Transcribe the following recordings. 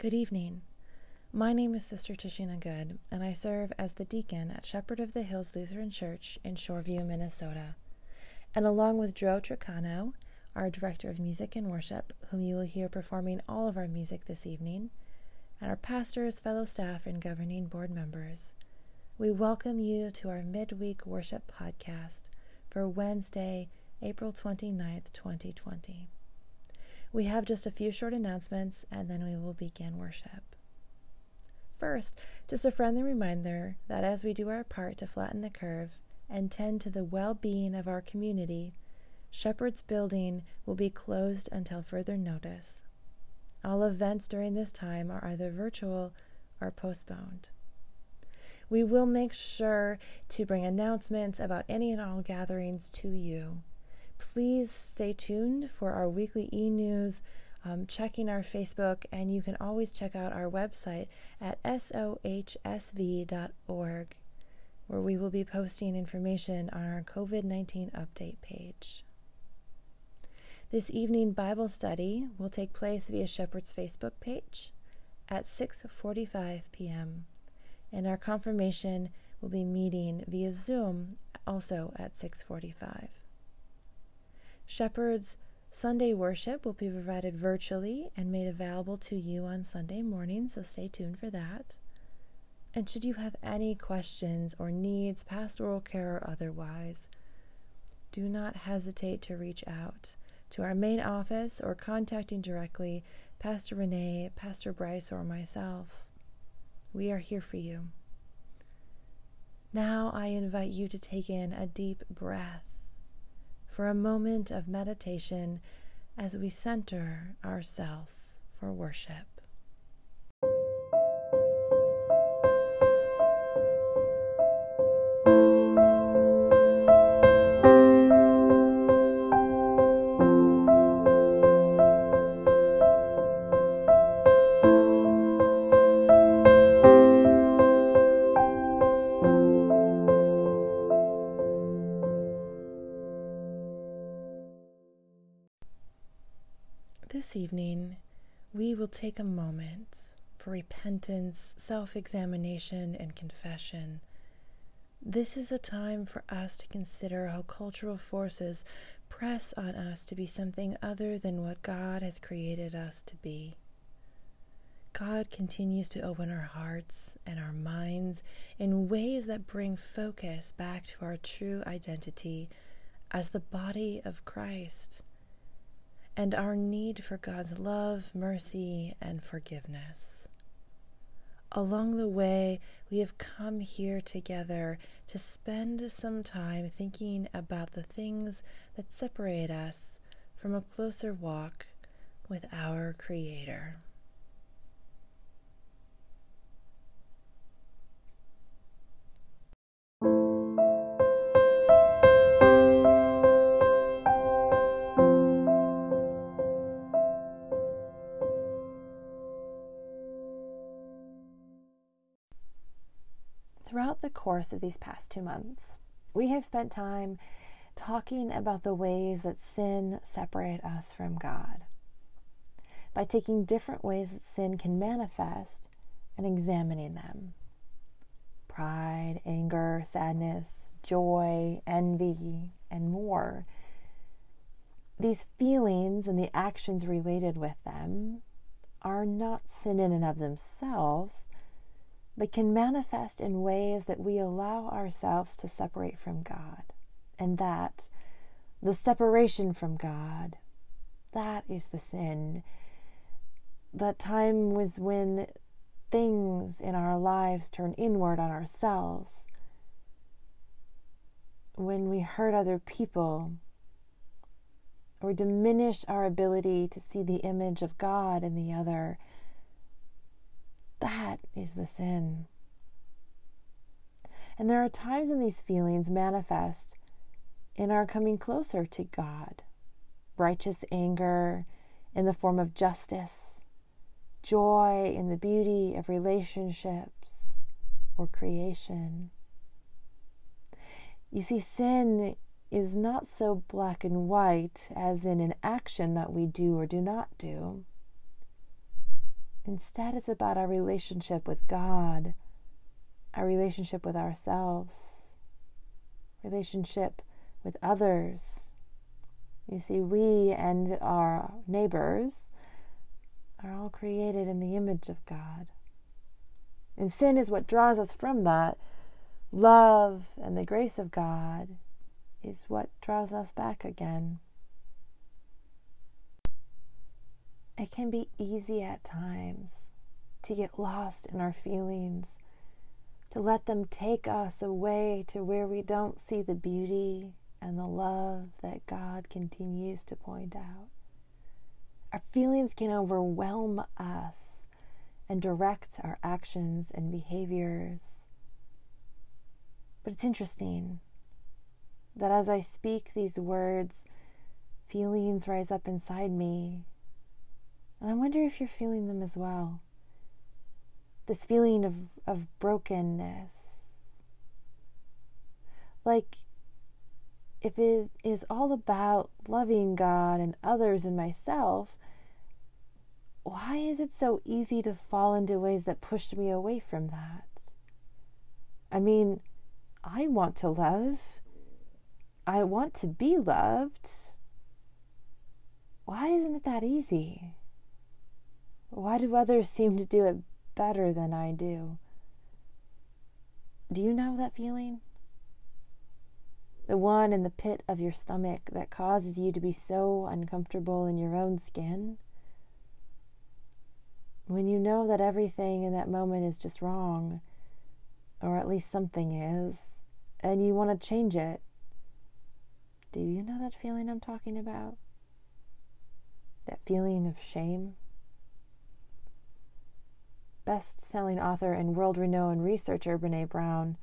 Good evening. My name is Sister Tishina Good, and I serve as the deacon at Shepherd of the Hills Lutheran Church in Shoreview, Minnesota. And along with Joe Tricano, our Director of Music and Worship, whom you will hear performing all of our music this evening, and our pastors, fellow staff, and governing board members, we welcome you to our midweek worship podcast for Wednesday, April 29th, 2020. We have just a few short announcements and then we will begin worship. First, just a friendly reminder that as we do our part to flatten the curve and tend to the well being of our community, Shepherd's Building will be closed until further notice. All events during this time are either virtual or postponed. We will make sure to bring announcements about any and all gatherings to you please stay tuned for our weekly e news, um, checking our Facebook, and you can always check out our website at sohsv.org, where we will be posting information on our COVID 19 update page. This evening Bible study will take place via Shepherd's Facebook page at 6:45 p.m. and our confirmation will be meeting via Zoom also at 6:45. Shepherd's Sunday worship will be provided virtually and made available to you on Sunday morning, so stay tuned for that. And should you have any questions or needs, pastoral care or otherwise, do not hesitate to reach out to our main office or contacting directly Pastor Renee, Pastor Bryce, or myself. We are here for you. Now I invite you to take in a deep breath for a moment of meditation as we center ourselves for worship. Take a moment for repentance, self examination, and confession. This is a time for us to consider how cultural forces press on us to be something other than what God has created us to be. God continues to open our hearts and our minds in ways that bring focus back to our true identity as the body of Christ and our need for God's love, mercy, and forgiveness. Along the way, we have come here together to spend some time thinking about the things that separate us from a closer walk with our Creator. Course of these past two months, we have spent time talking about the ways that sin separate us from God. By taking different ways that sin can manifest and examining them pride, anger, sadness, joy, envy, and more. These feelings and the actions related with them are not sin in and of themselves, but can manifest in ways that we allow ourselves to separate from God. And that, the separation from God, that is the sin. That time was when things in our lives turn inward on ourselves. When we hurt other people or diminish our ability to see the image of God in the other that is the sin. And there are times when these feelings manifest in our coming closer to God righteous anger in the form of justice, joy in the beauty of relationships or creation. You see, sin is not so black and white as in an action that we do or do not do Instead, it's about our relationship with God, our relationship with ourselves, relationship with others. You see, we and our neighbors are all created in the image of God. And sin is what draws us from that. Love and the grace of God is what draws us back again. It can be easy at times to get lost in our feelings, to let them take us away to where we don't see the beauty and the love that God continues to point out. Our feelings can overwhelm us and direct our actions and behaviors. But it's interesting that as I speak these words, feelings rise up inside me. And I wonder if you're feeling them as well. This feeling of, of brokenness. Like if it is all about loving God and others and myself, why is it so easy to fall into ways that pushed me away from that? I mean, I want to love. I want to be loved. Why isn't it that easy? Why do others seem to do it better than I do? Do you know that feeling? The one in the pit of your stomach that causes you to be so uncomfortable in your own skin? when you know that everything in that moment is just wrong, or at least something is, and you want to change it, do you know that feeling I'm talking about? That feeling of shame? Best selling author and world renowned researcher Brene Brown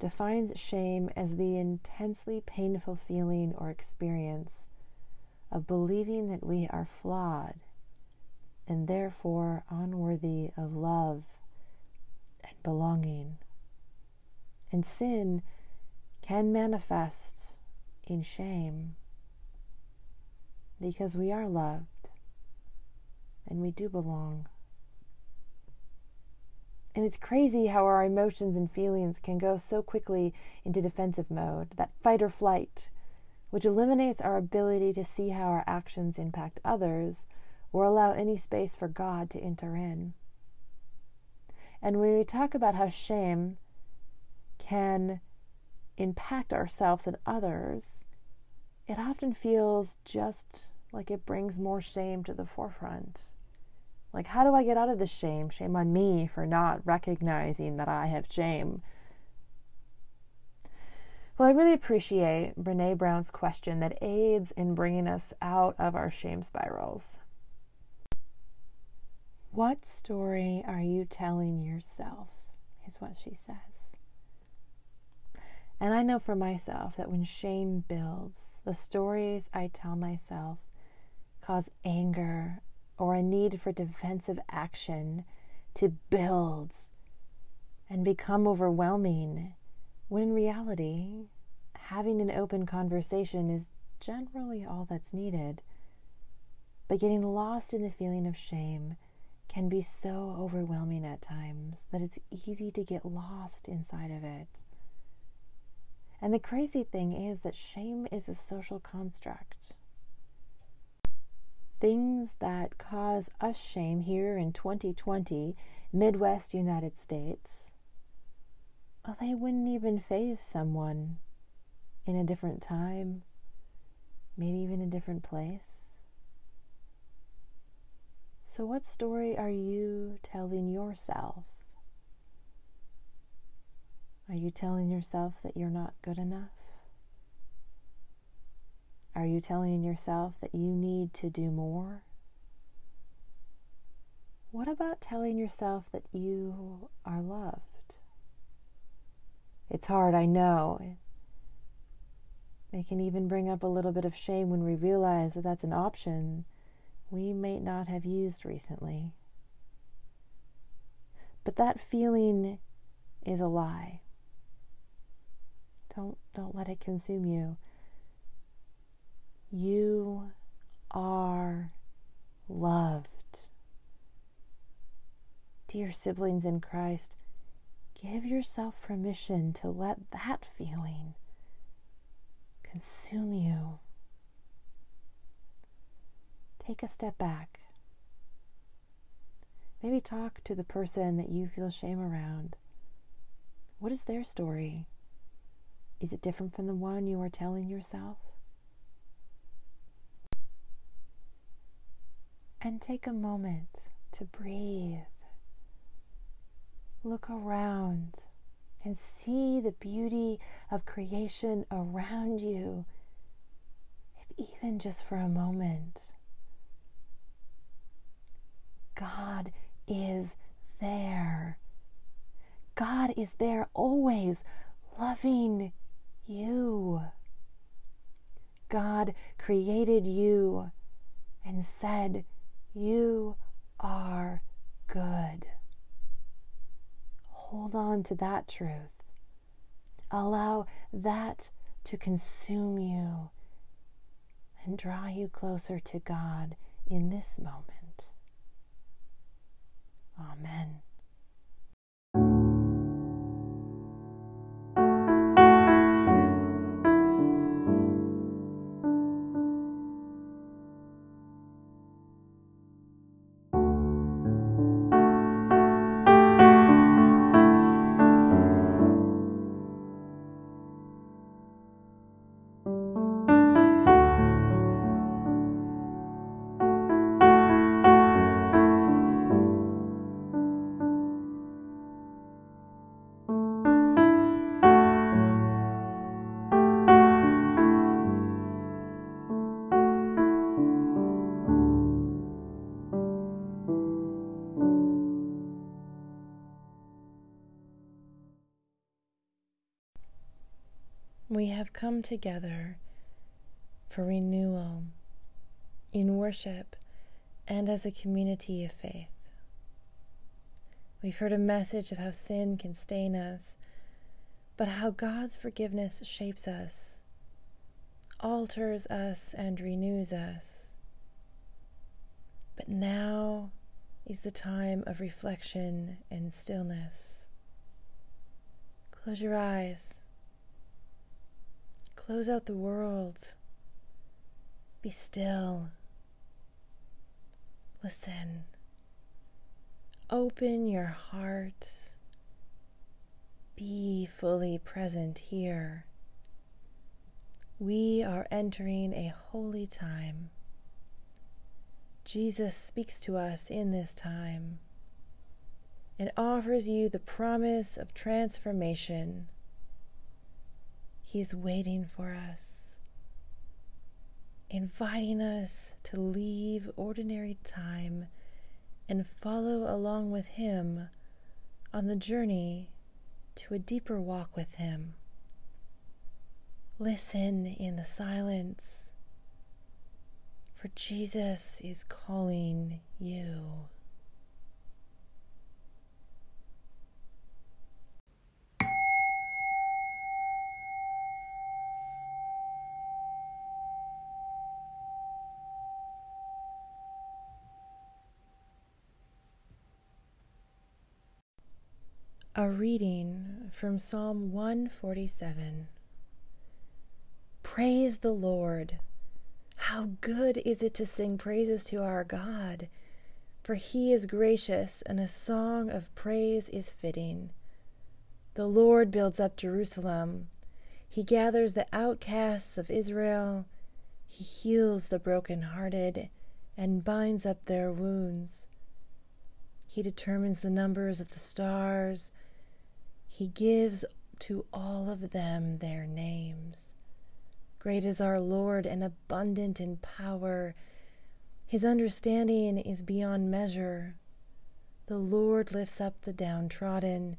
defines shame as the intensely painful feeling or experience of believing that we are flawed and therefore unworthy of love and belonging. And sin can manifest in shame because we are loved and we do belong. And it's crazy how our emotions and feelings can go so quickly into defensive mode, that fight or flight, which eliminates our ability to see how our actions impact others or allow any space for God to enter in. And when we talk about how shame can impact ourselves and others, it often feels just like it brings more shame to the forefront. Like, how do I get out of this shame? Shame on me for not recognizing that I have shame. Well, I really appreciate Brene Brown's question that aids in bringing us out of our shame spirals. What story are you telling yourself? Is what she says. And I know for myself that when shame builds, the stories I tell myself cause anger or a need for defensive action to build and become overwhelming, when in reality, having an open conversation is generally all that's needed. But getting lost in the feeling of shame can be so overwhelming at times that it's easy to get lost inside of it. And the crazy thing is that shame is a social construct. Things that cause us shame here in 2020, Midwest United States, well, they wouldn't even face someone in a different time, maybe even a different place. So, what story are you telling yourself? Are you telling yourself that you're not good enough? Are you telling yourself that you need to do more? What about telling yourself that you are loved? It's hard, I know. It can even bring up a little bit of shame when we realize that that's an option we may not have used recently. But that feeling is a lie. Don't don't let it consume you. You are loved. dear siblings in Christ, give yourself permission to let that feeling consume you. Take a step back. Maybe talk to the person that you feel shame around. What is their story? Is it different from the one you are telling yourself? And take a moment to breathe. Look around and see the beauty of creation around you, if even just for a moment. God is there. God is there always, loving you. God created you and said, You are good. Hold on to that truth. Allow that to consume you and draw you closer to God in this moment. Amen. Come together for renewal in worship and as a community of faith. We've heard a message of how sin can stain us, but how God's forgiveness shapes us, alters us, and renews us. But now is the time of reflection and stillness. Close your eyes. Close out the world. Be still. Listen. Open your heart. Be fully present here. We are entering a holy time. Jesus speaks to us in this time and offers you the promise of transformation he is waiting for us, inviting us to leave ordinary time and follow along with Him on the journey to a deeper walk with Him. Listen in the silence, for Jesus is calling you. A reading from Psalm 147. Praise the Lord. How good is it to sing praises to our God! For he is gracious, and a song of praise is fitting. The Lord builds up Jerusalem. He gathers the outcasts of Israel. He heals the broken-hearted and binds up their wounds. He determines the numbers of the stars he gives to all of them their names. Great is our Lord and abundant in power. His understanding is beyond measure. The Lord lifts up the downtrodden.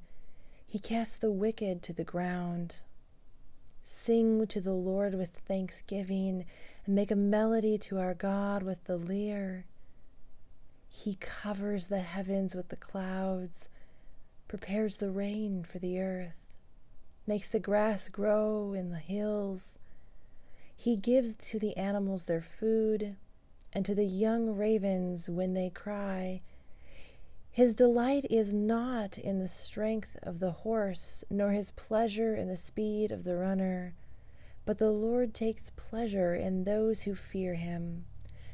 He casts the wicked to the ground. Sing to the Lord with thanksgiving and make a melody to our God with the lyre. He covers the heavens with the clouds prepares the rain for the earth, makes the grass grow in the hills. He gives to the animals their food, and to the young ravens when they cry. His delight is not in the strength of the horse, nor his pleasure in the speed of the runner, but the Lord takes pleasure in those who fear him,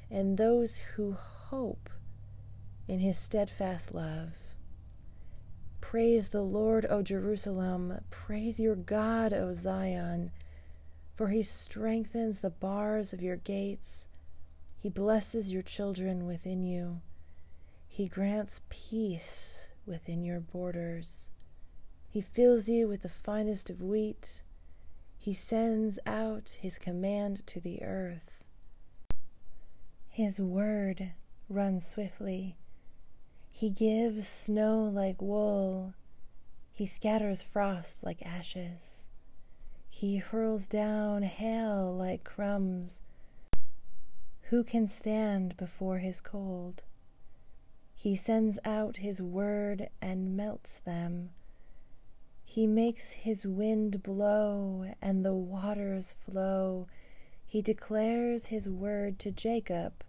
and those who hope in his steadfast love. Praise the Lord, O Jerusalem. Praise your God, O Zion. For he strengthens the bars of your gates. He blesses your children within you. He grants peace within your borders. He fills you with the finest of wheat. He sends out his command to the earth. His word runs swiftly. He gives snow like wool. He scatters frost like ashes. He hurls down hail like crumbs. Who can stand before his cold? He sends out his word and melts them. He makes his wind blow and the waters flow. He declares his word to Jacob,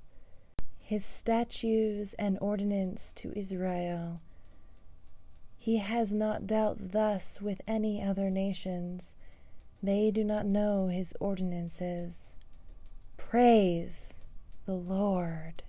his statutes and ordinance to Israel. He has not dealt thus with any other nations. They do not know his ordinances. Praise the Lord.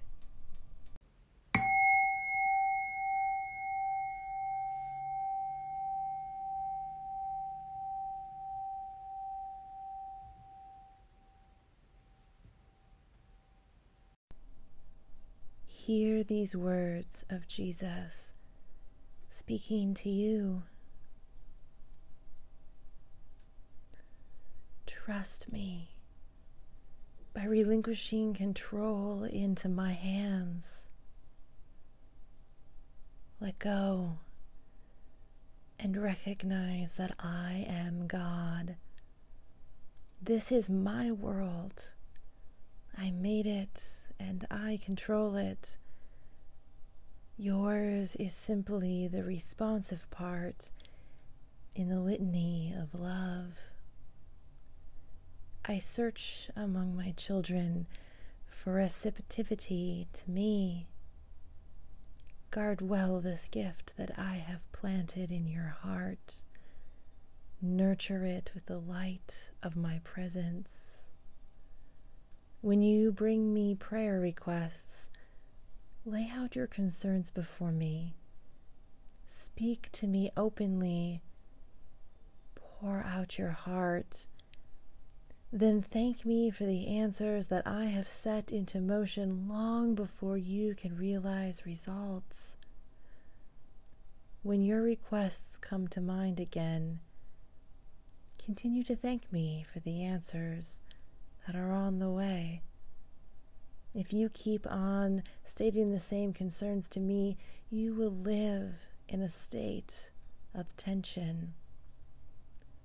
Hear these words of Jesus speaking to you. Trust me by relinquishing control into my hands. Let go and recognize that I am God. This is my world. I made it and I control it. Yours is simply the responsive part in the litany of love. I search among my children for receptivity to me. Guard well this gift that I have planted in your heart. Nurture it with the light of my presence. When you bring me prayer requests, lay out your concerns before me. Speak to me openly. Pour out your heart then thank me for the answers that I have set into motion long before you can realize results. When your requests come to mind again, continue to thank me for the answers that are on the way. If you keep on stating the same concerns to me, you will live in a state of tension.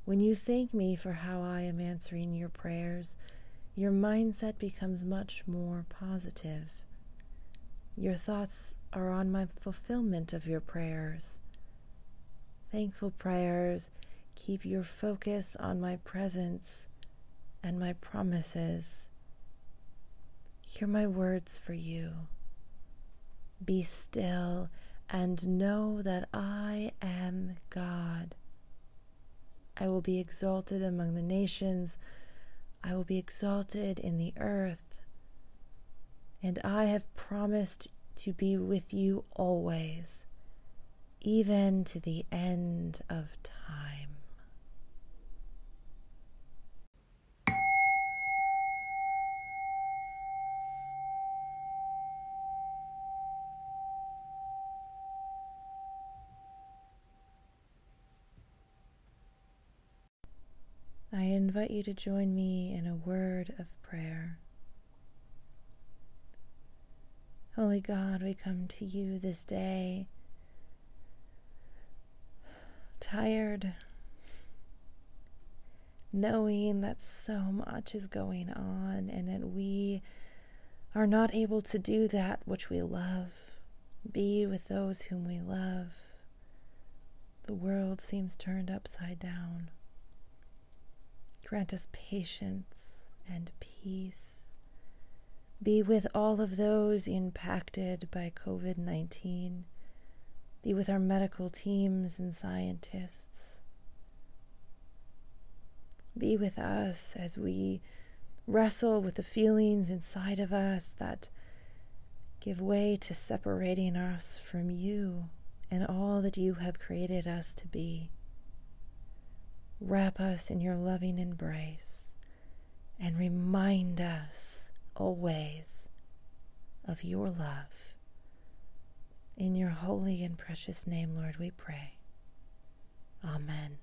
When you thank me for how I am answering your prayers, your mindset becomes much more positive. Your thoughts are on my fulfillment of your prayers. Thankful prayers keep your focus on my presence and my promises. Hear my words for you. Be still and know that I am God. I will be exalted among the nations. I will be exalted in the earth. And I have promised to be with you always, even to the end of time. I invite you to join me in a word of prayer. Holy God, we come to you this day tired, knowing that so much is going on and that we are not able to do that which we love, be with those whom we love. The world seems turned upside down. Grant us patience and peace. Be with all of those impacted by COVID 19. Be with our medical teams and scientists. Be with us as we wrestle with the feelings inside of us that give way to separating us from you and all that you have created us to be. Wrap us in your loving embrace and remind us always of your love. In your holy and precious name, Lord, we pray. Amen.